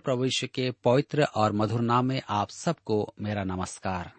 प्रभु के पवित्र और मधुर नाम में आप सबको मेरा नमस्कार।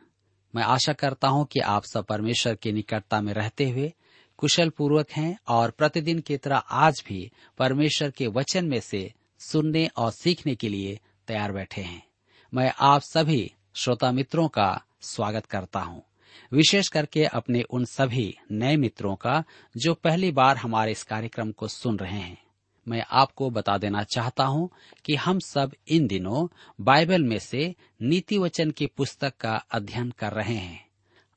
मैं आशा करता हूँ कि आप सब परमेश्वर की निकटता में रहते हुए कुशल पूर्वक हैं और प्रतिदिन की तरह आज भी परमेश्वर के वचन में से सुनने और सीखने के लिए तैयार बैठे हैं। मैं आप सभी श्रोता मित्रों का स्वागत करता हूँ। विशेष करके अपने उन सभी नए मित्रों का जो पहली बार हमारे इस कार्यक्रम को सुन रहे हैं। मैं आपको बता देना चाहता हूँ कि हम सब इन दिनों बाइबल में से नीति वचन की पुस्तक का अध्ययन कर रहे हैं।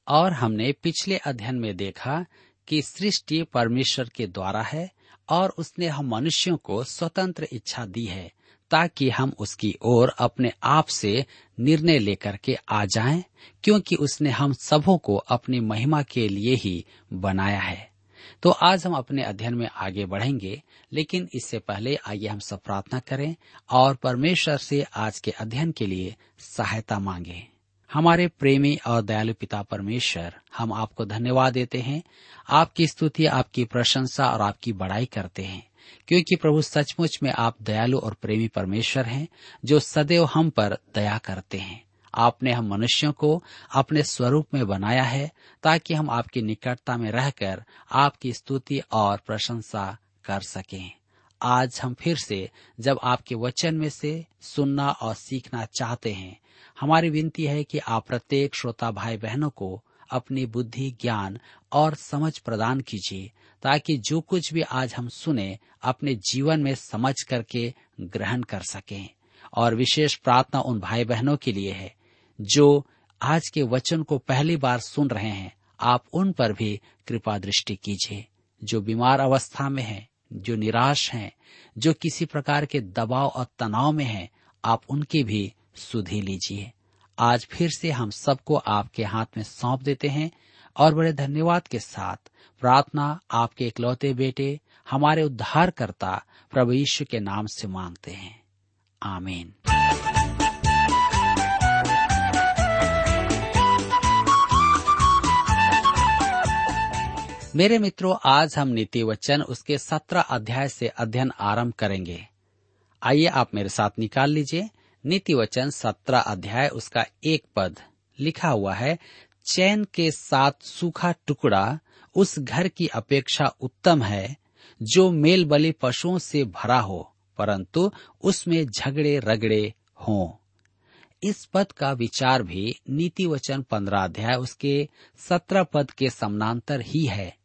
और हमने पिछले अध्ययन में देखा कि सृष्टि परमेश्वर के द्वारा है और उसने हम मनुष्यों को स्वतंत्र इच्छा दी है ताकि हम उसकी ओर अपने आप से निर्णय लेकर के आ जाएँ, क्योंकि उसने हम सबों को अपनी महिमा के लिए ही बनाया है। तो आज हम अपने अध्ययन में आगे बढ़ेंगे लेकिन इससे पहले आइए हम सब प्रार्थना करें और परमेश्वर से आज के अध्ययन के लिए सहायता मांगे। हमारे प्रेमी और दयालु पिता परमेश्वर, हम आपको धन्यवाद देते हैं। आपकी स्तुति, आपकी प्रशंसा और आपकी बड़ाई करते हैं। क्योंकि प्रभु सचमुच में आप दयालु और प्रेमी परमेश्वर हैं, जो सदैव हम पर दया करते हैं। आपने हम मनुष्यों को अपने स्वरूप में बनाया है, ताकि हम आपकी निकटता में रहकर आपकी स्तुति और प्रशंसा कर सकें। आज हम फिर से जब आपके वचन में से सुनना और सीखना चाहते हैं हमारी विनती है कि आप प्रत्येक श्रोता भाई बहनों को अपनी बुद्धि ज्ञान और समझ प्रदान कीजिए ताकि जो कुछ भी आज हम सुने अपने जीवन में समझ करके ग्रहण कर सकें। और विशेष प्रार्थना उन भाई बहनों के लिए है जो आज के वचन को पहली बार सुन रहे हैं। आप उन पर भी कृपा दृष्टि कीजिए जो बीमार अवस्था में हैं, जो निराश हैं, जो किसी प्रकार के दबाव और तनाव में हैं, आप उनकी भी सुधी लीजिए। आज फिर से हम सबको आपके हाथ में सौंप देते हैं और बड़े धन्यवाद के साथ प्रार्थना आपके इकलौते बेटे हमारे उद्धारकर्ता प्रभु यीशु के नाम से मांगते हैं। आमीन। मेरे मित्रों, आज हम नीति वचन उसके सत्रह अध्याय से अध्ययन आरंभ करेंगे। आइए आप मेरे साथ निकाल लीजिए। नीति वचन सत्रह अध्याय, उसका एक पद लिखा हुआ है, चैन के साथ सूखा टुकड़ा उस घर की अपेक्षा उत्तम है, जो मेल बलि पशुओं से भरा हो, परंतु उसमें झगड़े रगड़े हों। इस पद का विचार भी नीति वचन पंद्रह अध्याय, उसके सत्रह पद के समानांतर ही है।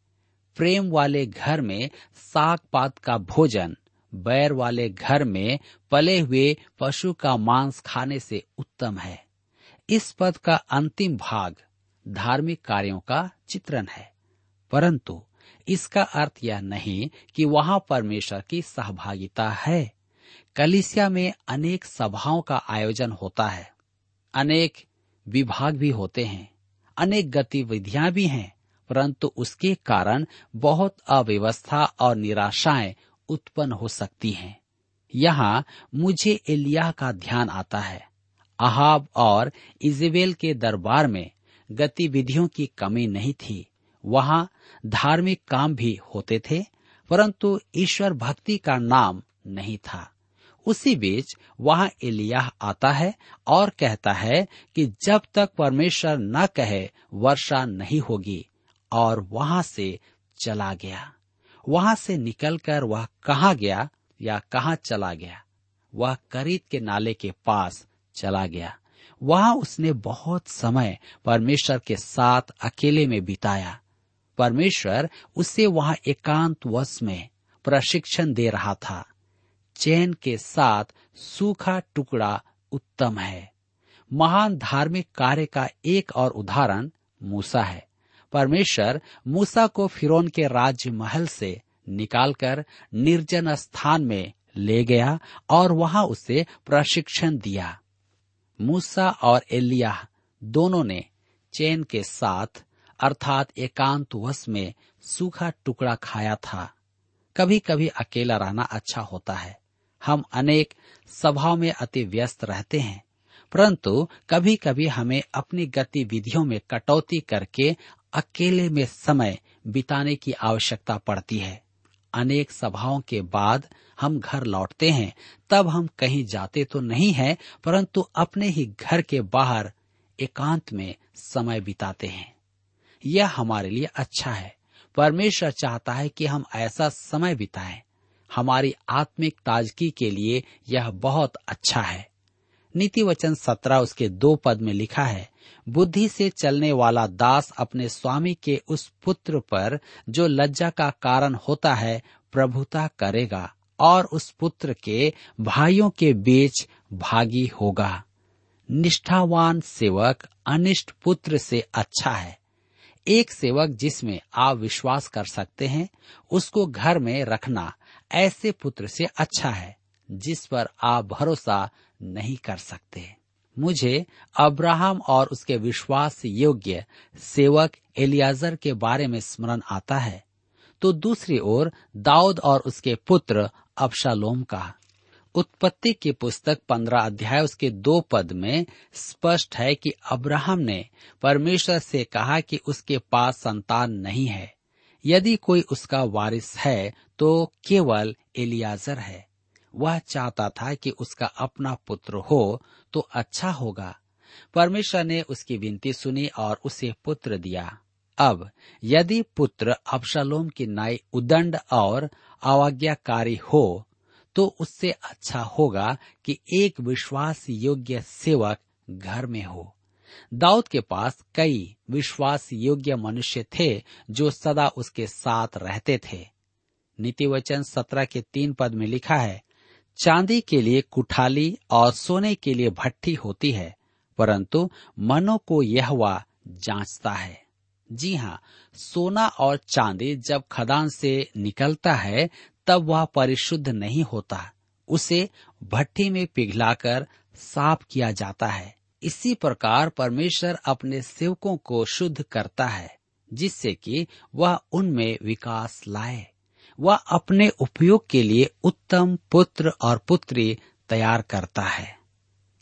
प्रेम वाले घर में साग पात का भोजन, बैर वाले घर में पले हुए पशु का मांस खाने से उत्तम है। इस पद का अंतिम भाग धार्मिक कार्यों का चित्रण है। परंतु इसका अर्थ यह नहीं कि वहाँ परमेश्वर की सहभागिता है। कलिसिया में अनेक सभाओं का आयोजन होता है। अनेक विभाग भी होते हैं। अनेक गतिविधियाँ भी हैं। परंतु उसके कारण बहुत अव्यवस्था और निराशाएँ उत्पन्न हो सकती हैं। यहाँ मुझे एलिया का ध्यान आता है। अहाब और इजेबेल के दरबार में गतिविधियों की कमी नहीं थी। वहाँ धार्मिक काम भी होते थे, परंतु ईश्वर भक्ति का नाम नहीं था। उसी बीच वहाँ एलिया आता है और कहता है कि जब तक परमेश्वर न कहे, वर्षा नहीं होगी। और वहाँ से चला गया। वहाँ से निकलकर वह कहा गया या कहा चला गया? वह करीत के नाले के पास चला गया। वहाँ उसने बहुत समय परमेश्वर के साथ अकेले में बिताया। परमेश्वर उसे वहाँ एकांत वश में प्रशिक्षण दे रहा था। चैन के साथ सूखा टुकड़ा उत्तम है। महान धार्मिक कार्य का एक और उदाहरण मूसा है। परमेश्वर मूसा को फिरौन के राज्य महल से निकालकर निर्जन स्थान में ले गया और वहाँ उसे प्रशिक्षण दिया। मूसा और एलिया दोनों ने चैन के साथ, अर्थात एकांत वश में सूखा टुकड़ा खाया था। कभी कभी अकेला रहना अच्छा होता है। हम अनेक सभाओं में अति व्यस्त रहते हैं, परंतु कभी कभी हमें अपनी गतिविधियों में कटौती करके अकेले में समय बिताने की आवश्यकता पड़ती है। अनेक सभाओं के बाद हम घर लौटते हैं, तब हम कहीं जाते तो नहीं हैं, परंतु अपने ही घर के बाहर एकांत में समय बिताते हैं। यह हमारे लिए अच्छा है। परमेश्वर चाहता है कि हम ऐसा समय बिताएँ। हमारी आत्मिक ताजगी के लिए यह बहुत अच्छा है। नीति वचन सत्रह उसके दो पद में लिखा है, बुद्धि से चलने वाला दास अपने स्वामी के उस पुत्र पर जो लज्जा का कारण होता है, प्रभुता करेगा और उस पुत्र के भाइयों के बीच भागी होगा। निष्ठावान सेवक अनिष्ट पुत्र से अच्छा है। एक सेवक जिसमें आप विश्वास कर सकते हैं, उसको घर में रखना ऐसे पुत्र से अच्छा है, जिस पर आप भरोसा नहीं कर सकते। मुझे अब्राहम और उसके विश्वास योग्य सेवक एलियाजर के बारे में स्मरण आता है। तो दूसरी ओर दाऊद और उसके पुत्र अबशालोम का उत्पत्ति की पुस्तक पंद्रह अध्याय उसके दो पद में स्पष्ट है कि अब्राहम ने परमेश्वर से कहा कि उसके पास संतान नहीं है। यदि कोई उसका वारिस है तो केवल एलियाजर है। वह चाहता था कि उसका अपना पुत्र हो तो अच्छा होगा। परमेश्वर ने उसकी विनती सुनी और उसे पुत्र दिया। अब, यदि पुत्र अबशालोम की नाई उदंड और अवाज्ञाकारी हो तो उससे अच्छा होगा कि एक विश्वास योग्य सेवक घर में हो। दाऊद के पास कई विश्वास योग्य मनुष्य थे जो सदा उसके साथ रहते थे। नीति वचन सत्रह के तीन पद में लिखा है चांदी के लिए कुठाली और सोने के लिए भट्टी होती है, परंतु मनो को यह जांचता है। जी हाँ सोना और चांदी जब खदान से निकलता है, तब वह परिशुद्ध नहीं होता। उसे भट्टी में पिघलाकर साफ़ किया जाता है। इसी प्रकार परमेश्वर अपने सेवकों को शुद्ध करता है, जिससे कि वह उनमें विकास लाए। वह अपने उपयोग के लिए उत्तम पुत्र और पुत्री तैयार करता है।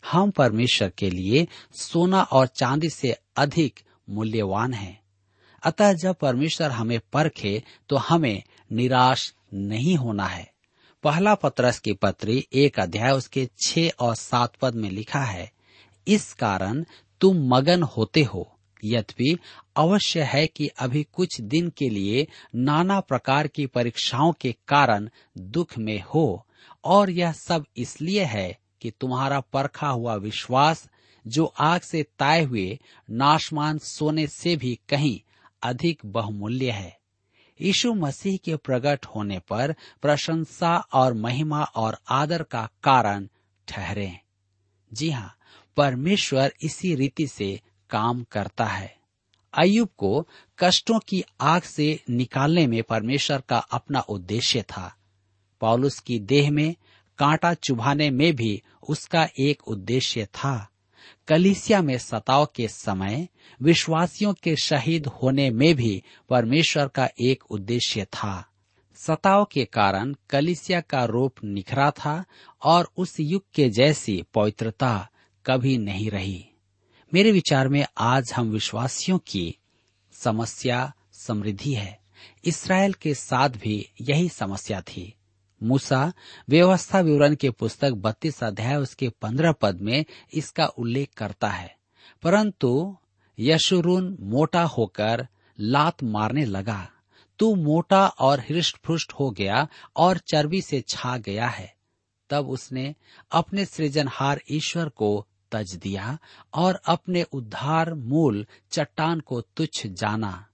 हम परमेश्वर के लिए सोना और चांदी से अधिक मूल्यवान हैं। अतः जब परमेश्वर हमें परखे तो हमें निराश नहीं होना है। पहला पत्रस की पत्री एक अध्याय उसके छह और सात पद में लिखा है, इस कारण तुम मगन होते हो यद्यपि अवश्य है कि अभी कुछ दिन के लिए नाना प्रकार की परीक्षाओं के कारण दुख में हो, और यह सब इसलिए है कि तुम्हारा परखा हुआ विश्वास, जो आग से ताए हुए नाशमान सोने से भी कहीं अधिक बहुमूल्य है। यीशु मसीह के प्रकट होने पर प्रशंसा और महिमा और आदर का कारण ठहरे। जी हाँ परमेश्वर इसी रीति से काम करता है। अयुब को कष्टों की आग से निकालने में परमेश्वर का अपना उद्देश्य था। पौलुस की देह में कांटा चुभाने में भी उसका एक उद्देश्य था। कलिसिया में सताव के समय विश्वासियों के शहीद होने में भी परमेश्वर का एक उद्देश्य था। सताव के कारण कलिसिया का रूप निखरा था और उस युग के जैसी पवित्रता कभी नहीं रही। मेरे विचार में आज हम विश्वासियों की समस्या समृद्धि है। इसराइल के साथ भी यही समस्या थी। मूसा व्यवस्था विवरण के पुस्तक बत्तीस अध्याय उसके पंद्रह पद में इसका उल्लेख करता है। परंतु यशुरून मोटा होकर लात मारने लगा। तू मोटा और हृष्ट पृष्ठ हो गया और चर्बी से छा गया है। तब उसने अपने सृजनहार ईश्वर को तज दिया और अपने उद्धार मूल चट्टान को तुच्छ जाना।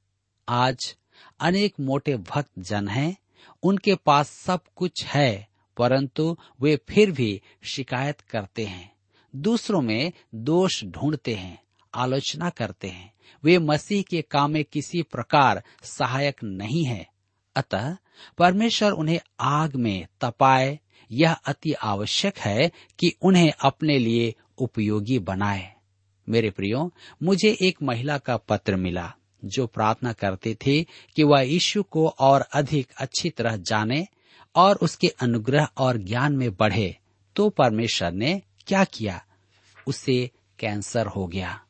आज अनेक मोटे भक्त जन हैं, उनके पास सब कुछ है, परंतु वे फिर भी शिकायत करते हैं। दूसरों में दोष ढूंढते हैं, आलोचना करते हैं। वे मसीह के काम में किसी प्रकार सहायक नहीं है। अतः परमेश्वर उन्हें आग में तपाए। यह अति आवश्यक है कि उन्हें अपने लिए उपयोगी बनाए। मेरे प्रियो, मुझे एक महिला का पत्र मिला, जो प्रार्थना करते थे कि वह यीशु को और अधिक अच्छी तरह जाने और उसके अनुग्रह और ज्ञान में बढ़े। तो परमेश्वर ने क्या किया? उसे कैंसर हो गया।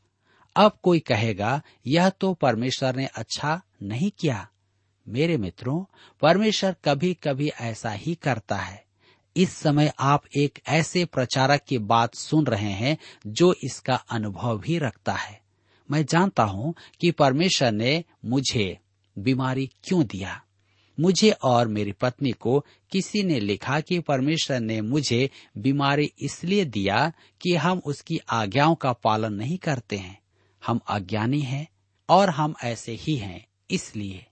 अब कोई कहेगा, यह तो परमेश्वर ने अच्छा नहीं किया। मेरे मित्रों, परमेश्वर कभी कभी ऐसा ही करता है। इस समय आप एक ऐसे प्रचारक की बात सुन रहे हैं जो इसका अनुभव भी रखता है। मैं जानता हूँ कि परमेश्वर ने मुझे बीमारी क्यों दिया? मुझे और मेरी पत्नी को किसी ने लिखा कि परमेश्वर ने मुझे बीमारी इसलिए दिया कि हम उसकी आज्ञाओं का पालन नहीं करते हैं। हम अज्ञानी हैं और हम ऐसे ही हैं इसलिए।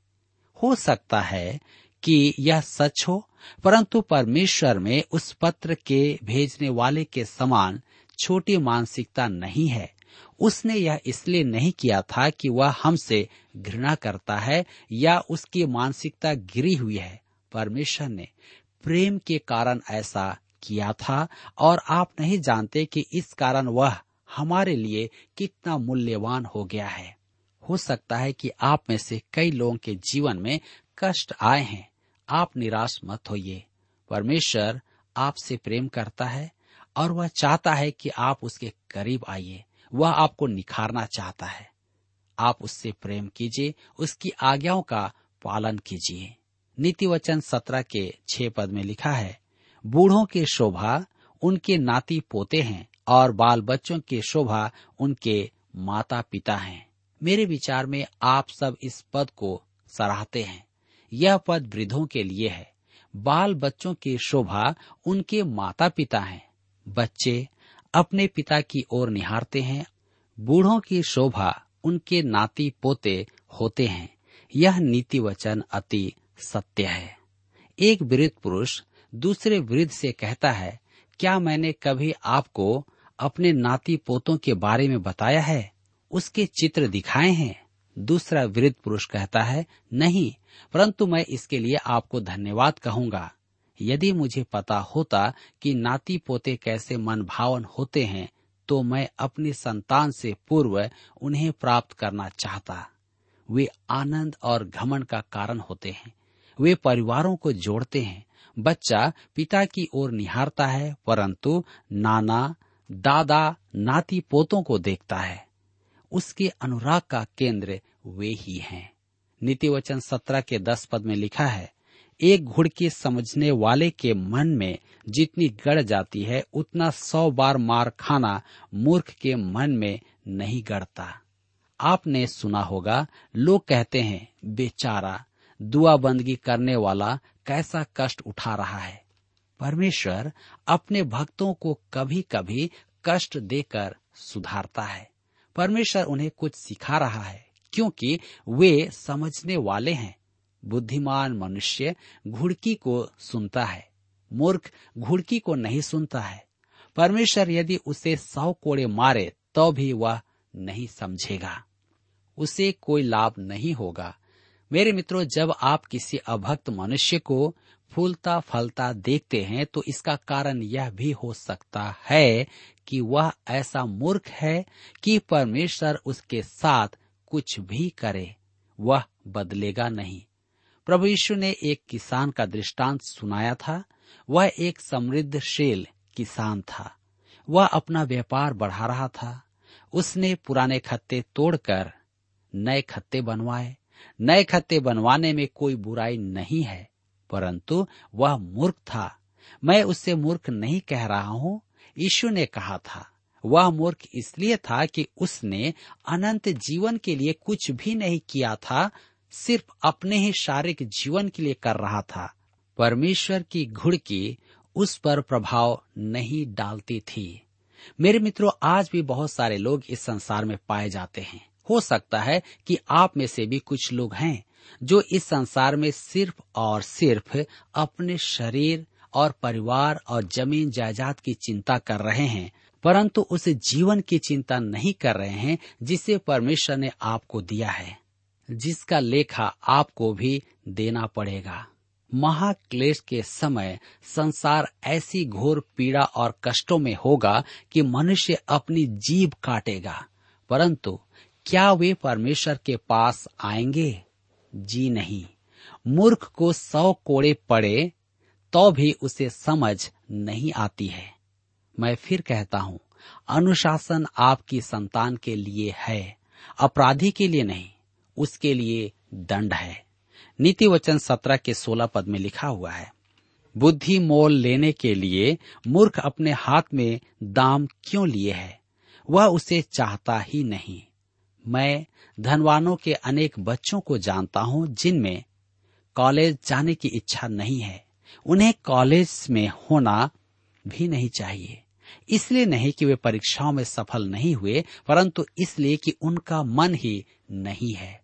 हो सकता है कि यह सच हो, परंतु परमेश्वर में उस पत्र के भेजने वाले के समान छोटी मानसिकता नहीं है। उसने यह इसलिए नहीं किया था कि वह हमसे घृणा करता है या उसकी मानसिकता गिरी हुई है। परमेश्वर ने प्रेम के कारण ऐसा किया था, और आप नहीं जानते कि इस कारण वह हमारे लिए कितना मूल्यवान हो गया है। हो सकता है कि आप में से कई लोगों के जीवन में कष्ट आए हैं। आप निराश मत होइए। परमेश्वर आपसे प्रेम करता है और वह चाहता है कि आप उसके करीब आइए। वह आपको निखारना चाहता है। आप उससे प्रेम कीजिए, उसकी आज्ञाओं का पालन कीजिए। नीति वचन सत्रह के छह पद में लिखा है, बूढ़ों की शोभा उनके नाती पोते हैं और बाल बच्चों की शोभा उनके माता पिता हैं। मेरे विचार में आप सब इस पद को सराहते हैं। यह पद वृद्धों के लिए है। बाल बच्चों की शोभा उनके माता पिता हैं। बच्चे अपने पिता की ओर निहारते हैं। बूढ़ों की शोभा उनके नाती पोते होते हैं। यह नीति वचन अति सत्य है। एक वृद्ध पुरुष दूसरे वृद्ध से कहता है, क्या मैंने कभी आपको अपने नाती पोतों के बारे में बताया है? उसके चित्र दिखाए हैं। दूसरा वृद्ध पुरुष कहता है, नहीं, परंतु मैं इसके लिए आपको धन्यवाद कहूँगा। यदि मुझे पता होता कि नाती पोते कैसे मन भावन होते हैं तो मैं अपनी संतान से पूर्व उन्हें प्राप्त करना चाहता। वे आनंद और घमंड का कारण होते हैं। वे परिवारों को जोड़ते हैं। बच्चा पिता की ओर निहारता है, परंतु नाना, दादा नाती पोतों को देखता है। उसके अनुराग का केंद्र वे ही हैं। नीति वचन सत्रह के दस पद में लिखा है, एक घुड़की समझने वाले के मन में जितनी गड़ जाती है, उतना सौ बार मार खाना मूर्ख के मन में नहीं गड़ता। आपने सुना होगा, लोग कहते हैं, बेचारा दुआ बंदगी करने वाला कैसा कष्ट उठा रहा है। परमेश्वर अपने भक्तों को कभी कभी कष्ट देकर सुधारता है। परमेश्वर उन्हें कुछ सिखा रहा है, क्योंकि वे समझने वाले हैं। बुद्धिमान मनुष्य घुड़की को सुनता है, मूर्ख घुड़की को नहीं सुनता है। परमेश्वर यदि उसे सौ कोड़े मारे तो भी वह नहीं समझेगा। उसे कोई लाभ नहीं होगा। मेरे मित्रों, जब आप किसी अभक्त मनुष्य को फूलता फलता देखते हैं तो इसका कारण यह भी हो सकता है कि वह ऐसा मूर्ख है कि परमेश्वर उसके साथ कुछ भी करे, वह बदलेगा नहीं। प्रभु यीशु ने एक किसान का दृष्टांत सुनाया था। वह एक समृद्धशील किसान था। वह अपना व्यापार बढ़ा रहा था। उसने पुराने खत्ते तोड़कर नए खत्ते बनवाए। नए खत्ते बनवाने में कोई बुराई नहीं है, परंतु वह मूर्ख था। मैं उससे मूर्ख नहीं कह रहा हूँ, यीशु ने कहा था। वह मूर्ख इसलिए था कि उसने अनंत जीवन के लिए कुछ भी नहीं किया था, सिर्फ़ अपने ही शारीरिक जीवन के लिए कर रहा था। परमेश्वर की घुड़की उस पर प्रभाव नहीं डालती थी। मेरे मित्रों, आज भी बहुत सारे लोग इस संसार में पाए जाते हैं। हो सकता है कि आप में से भी कुछ लोग हैं जो इस संसार में सिर्फ़ और सिर्फ़ अपने शरीर और परिवार और ज़मीन जायदाद की चिंता कर रहे हैं, परंतु उस जीवन की चिंता नहीं कर रहे हैं जिसे परमेश्वर ने आपको दिया है, जिसका लेखा आपको भी देना पड़ेगा। महाक्लेश के समय संसार ऐसी घोर पीड़ा और कष्टों में होगा कि मनुष्य अपनी जीभ काटेगा, परंतु क्या वे परमेश्वर के पास आएँगे? जी नहीं। मूर्ख को सौ कोड़े पड़े तो भी उसे समझ नहीं आती है। मैं फिर कहता हूँ, अनुशासन आपकी संतान के लिए है, अपराधी के लिए नहीं, उसके लिए दंड है। नीति वचन सत्रह के सोलह पद में लिखा हुआ है, बुद्धि मोल लेने के लिए मूर्ख अपने हाथ में दाम क्यों लिए है? वह उसे चाहता ही नहीं। मैं धनवानों के अनेक बच्चों को जानता हूँ, जिनमें कॉलेज जाने की इच्छा नहीं है। उन्हें कॉलेज में होना भी नहीं चाहिए। इसलिए नहीं कि वे परीक्षाओं में सफल नहीं हुए, परंतु इसलिए कि उनका मन ही नहीं है।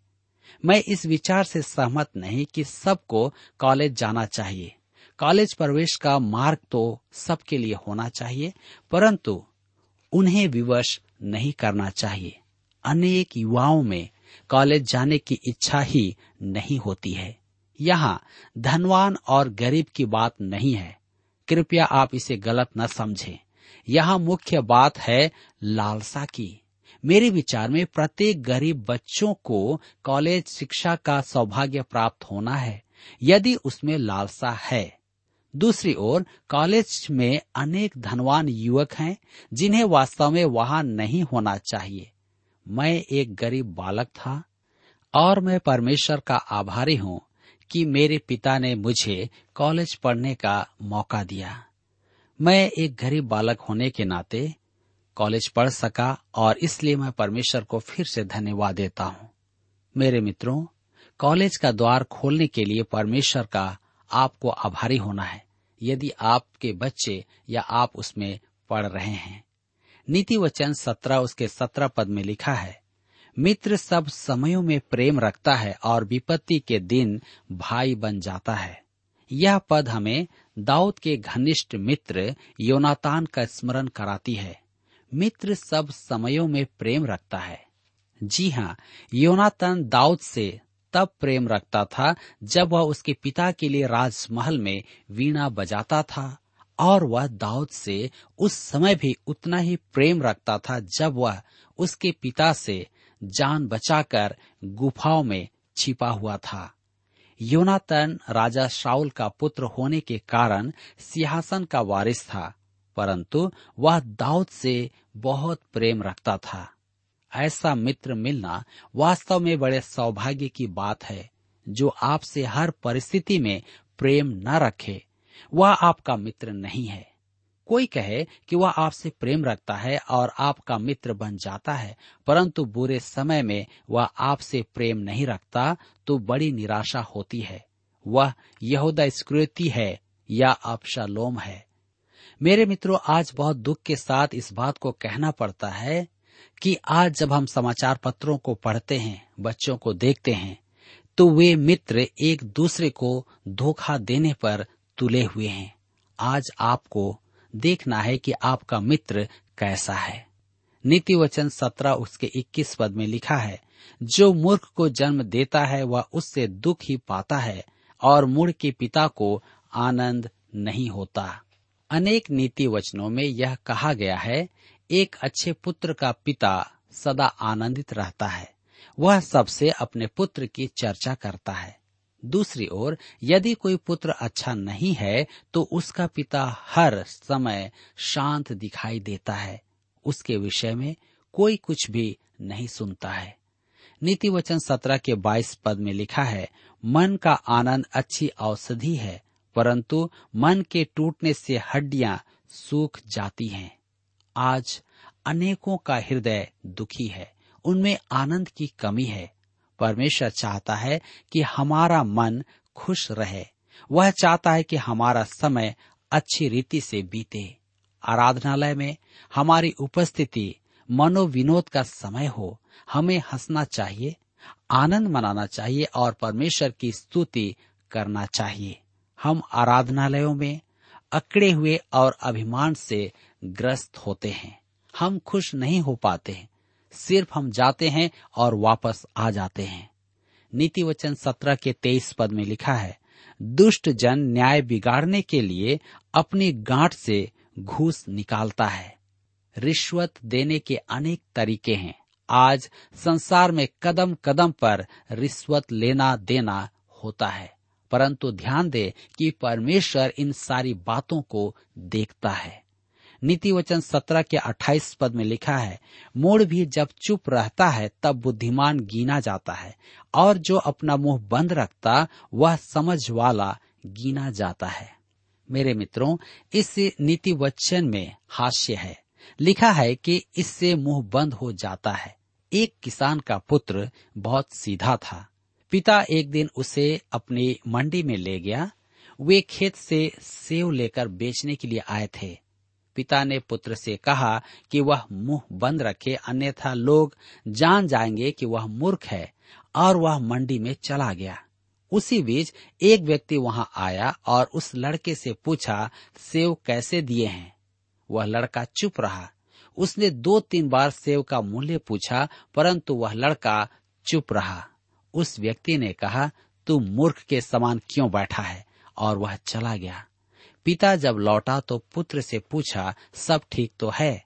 मैं इस विचार से सहमत नहीं कि सबको कॉलेज जाना चाहिए। कॉलेज प्रवेश का मार्ग तो सबके लिए होना चाहिए, परंतु उन्हें विवश नहीं करना चाहिए। अनेक युवाओं में कॉलेज जाने की इच्छा ही नहीं होती है। यहाँ धनवान और गरीब की बात नहीं है। कृपया आप इसे गलत न समझें। यहाँ मुख्य बात है लालसा की। मेरे विचार में प्रत्येक गरीब बच्चों को कॉलेज शिक्षा का सौभाग्य प्राप्त होना है, यदि उसमें लालसा है। दूसरी ओर, कॉलेज में अनेक धनवान युवक हैं, जिन्हें वास्तव में वहाँ नहीं होना चाहिए। मैं एक गरीब बालक था और मैं परमेश्वर का आभारी हूँ कि मेरे पिता ने मुझे कॉलेज पढ़ने का मौका दिया। मैं एक गरीब बालक होने के नाते कॉलेज पढ़ सका और इसलिए मैं परमेश्वर को फिर से धन्यवाद देता हूँ। मेरे मित्रों, कॉलेज का द्वार खोलने के लिए परमेश्वर का आपको आभारी होना है, यदि आपके बच्चे या आप उसमें पढ़ रहे हैं। नीति वचन सत्रह उसके सत्रह पद में लिखा है, मित्र सब समयों में प्रेम रखता है और विपत्ति के दिन भाई बन जाता है। यह पद हमें दाऊद के घनिष्ठ मित्र योनातान का स्मरण कराती है। मित्र सब समयों में प्रेम रखता है। जी हाँ योनातान दाऊद से तब प्रेम रखता था जब वह उसके पिता के लिए राजमहल में वीणा बजाता था। और वह दाऊद से उस समय भी उतना ही प्रेम रखता था जब वह उसके पिता से जान बचाकर गुफाओं में छिपा हुआ था। योनातन राजा शाउल का पुत्र होने के कारण सिंहासन का वारिस था, परंतु वह दाऊद से बहुत प्रेम रखता था। ऐसा मित्र मिलना वास्तव में बड़े सौभाग्य की बात है, जो आपसे हर परिस्थिति में प्रेम न रखे। वह आपका मित्र नहीं है। कोई कहे कि वह आपसे प्रेम रखता है और आपका मित्र बन जाता है, परंतु बुरे समय में वह आपसे प्रेम नहीं रखता तो बड़ी निराशा होती है। वह यहूदा स्कृति है या अपशालोम है। मेरे मित्रों, आज बहुत दुख के साथ इस बात को कहना पड़ता है कि आज जब हम समाचार पत्रों को पढ़ते हैं, बच्चों को देखते हैं तो वे मित्र एक दूसरे को धोखा देने पर तुले हुए हैं। आज आपको देखना है कि आपका मित्र कैसा है। नीति वचन सत्रह उसके इक्कीस पद में लिखा है, जो मूर्ख को जन्म देता है, वह उससे दुख ही पाता है, और मूर्ख के पिता को आनंद नहीं होता। अनेक नीति वचनों में यह कहा गया है, एक अच्छे पुत्र का पिता सदा आनंदित रहता है, वह सबसे अपने पुत्र की चर्चा करता है। दूसरी ओर, यदि कोई पुत्र अच्छा नहीं है तो उसका पिता हर समय शांत दिखाई देता है। उसके विषय में कोई कुछ भी नहीं सुनता है। नीति वचन सत्रह के बाईस पद में लिखा है, मन का आनंद अच्छी औषधि है, परंतु मन के टूटने से हड्डियाँ सूख जाती हैं। आज अनेकों का हृदय दुखी है, उनमें आनंद की कमी है। परमेश्वर चाहता है कि हमारा मन खुश रहे। वह चाहता है कि हमारा समय अच्छी रीति से बीते। आराधनालय में हमारी उपस्थिति मनोविनोद का समय हो, हमें हंसना चाहिए, आनंद मनाना चाहिए और परमेश्वर की स्तुति करना चाहिए। हम आराधनालयों में अकड़े हुए और अभिमान से ग्रस्त होते हैं। हम खुश नहीं हो पाते। हैं सिर्फ़ हम जाते हैं और वापस आ जाते हैं। नीति वचन सत्रह के तेईस पद में लिखा है, दुष्ट जन न्याय बिगाड़ने के लिए अपनी गांठ से घूस निकालता है। रिश्वत देने के अनेक तरीके हैं। आज संसार में कदम कदम पर रिश्वत लेना देना होता है, परंतु ध्यान दे कि परमेश्वर इन सारी बातों को देखता है। नीति वचन सत्रह के अट्ठाईस पद में लिखा है, मूड भी जब चुप रहता है, तब बुद्धिमान गिना जाता है, और जो अपना मुँह बंद रखता, वह समझ वाला गिना जाता है। मेरे मित्रों, इस नीति वचन में हास्य है। लिखा है कि इससे मुँह बंद हो जाता है। एक किसान का पुत्र बहुत सीधा था। पिता एक दिन उसे अपनी मंडी में ले गया। वे खेत से सेव लेकर बेचने के लिए आए थे। पिता ने पुत्र से कहा कि वह मुँह बंद रखे, अन्यथा लोग जान जाएँगे कि वह मूर्ख है और वह मंडी में चला गया। उसी बीच एक व्यक्ति वहाँ आया और उस लड़के से पूछा, सेव कैसे दिए हैं? वह लड़का चुप रहा। उसने दो तीन बार सेव का मूल्य पूछा, परंतु वह लड़का चुप रहा। उस व्यक्ति ने कहा, तू मूर्ख के समान क्यों बैठा है? और वह चला गया। पिता जब लौटा तो पुत्र से पूछा, सब ठीक तो है?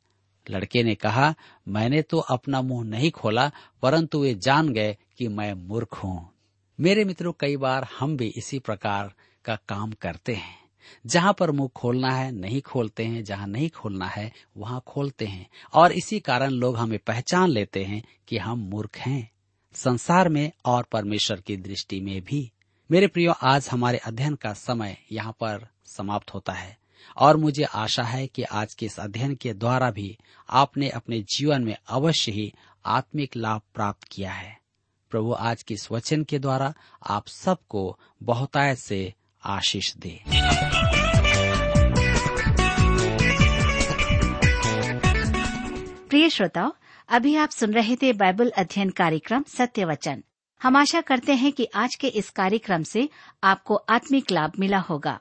लड़के ने कहा, मैंने तो अपना मुँह नहीं खोला, परंतु वे जान गए कि मैं मूर्ख हूँ। मेरे मित्रों, कई बार हम भी इसी प्रकार का काम करते हैं। जहाँ पर मुँह खोलना है, नहीं खोलते हैं, जहाँ नहीं खोलना है, वहाँ खोलते हैं। और इसी कारण लोग हमें पहचान लेते हैं कि हम मूर्ख हैं। संसार में और परमेश्वर की दृष्टि में भी। मेरे प्रियो, आज हमारे अध्ययन का समय यहाँ पर समाप्त होता है। और मुझे आशा है कि आज के इस अध्ययन के द्वारा भी आपने अपने जीवन में अवश्य ही आत्मिक लाभ प्राप्त किया है। प्रभु आज के इस वचन के द्वारा आप सबको बहुतायत से आशीष दे। प्रिय श्रोताओ, अभी आप सुन रहे थे बाइबल अध्ययन कार्यक्रम सत्य वचन। हम आशा करते हैं कि आज के इस कार्यक्रम से आपको आत्मिक लाभ मिला होगा।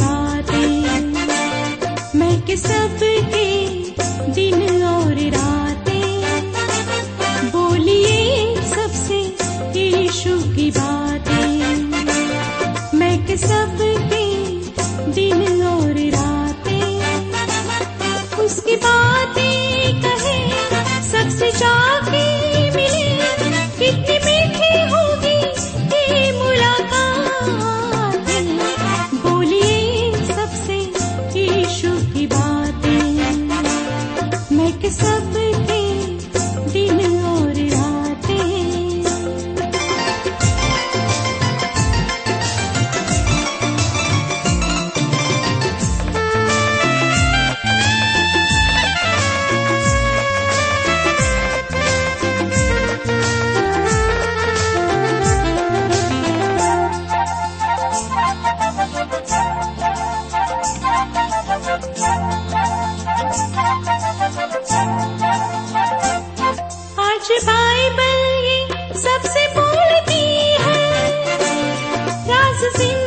बातें। मैं के सबके बाइबल ये सबसे बोलती है राज सिंह।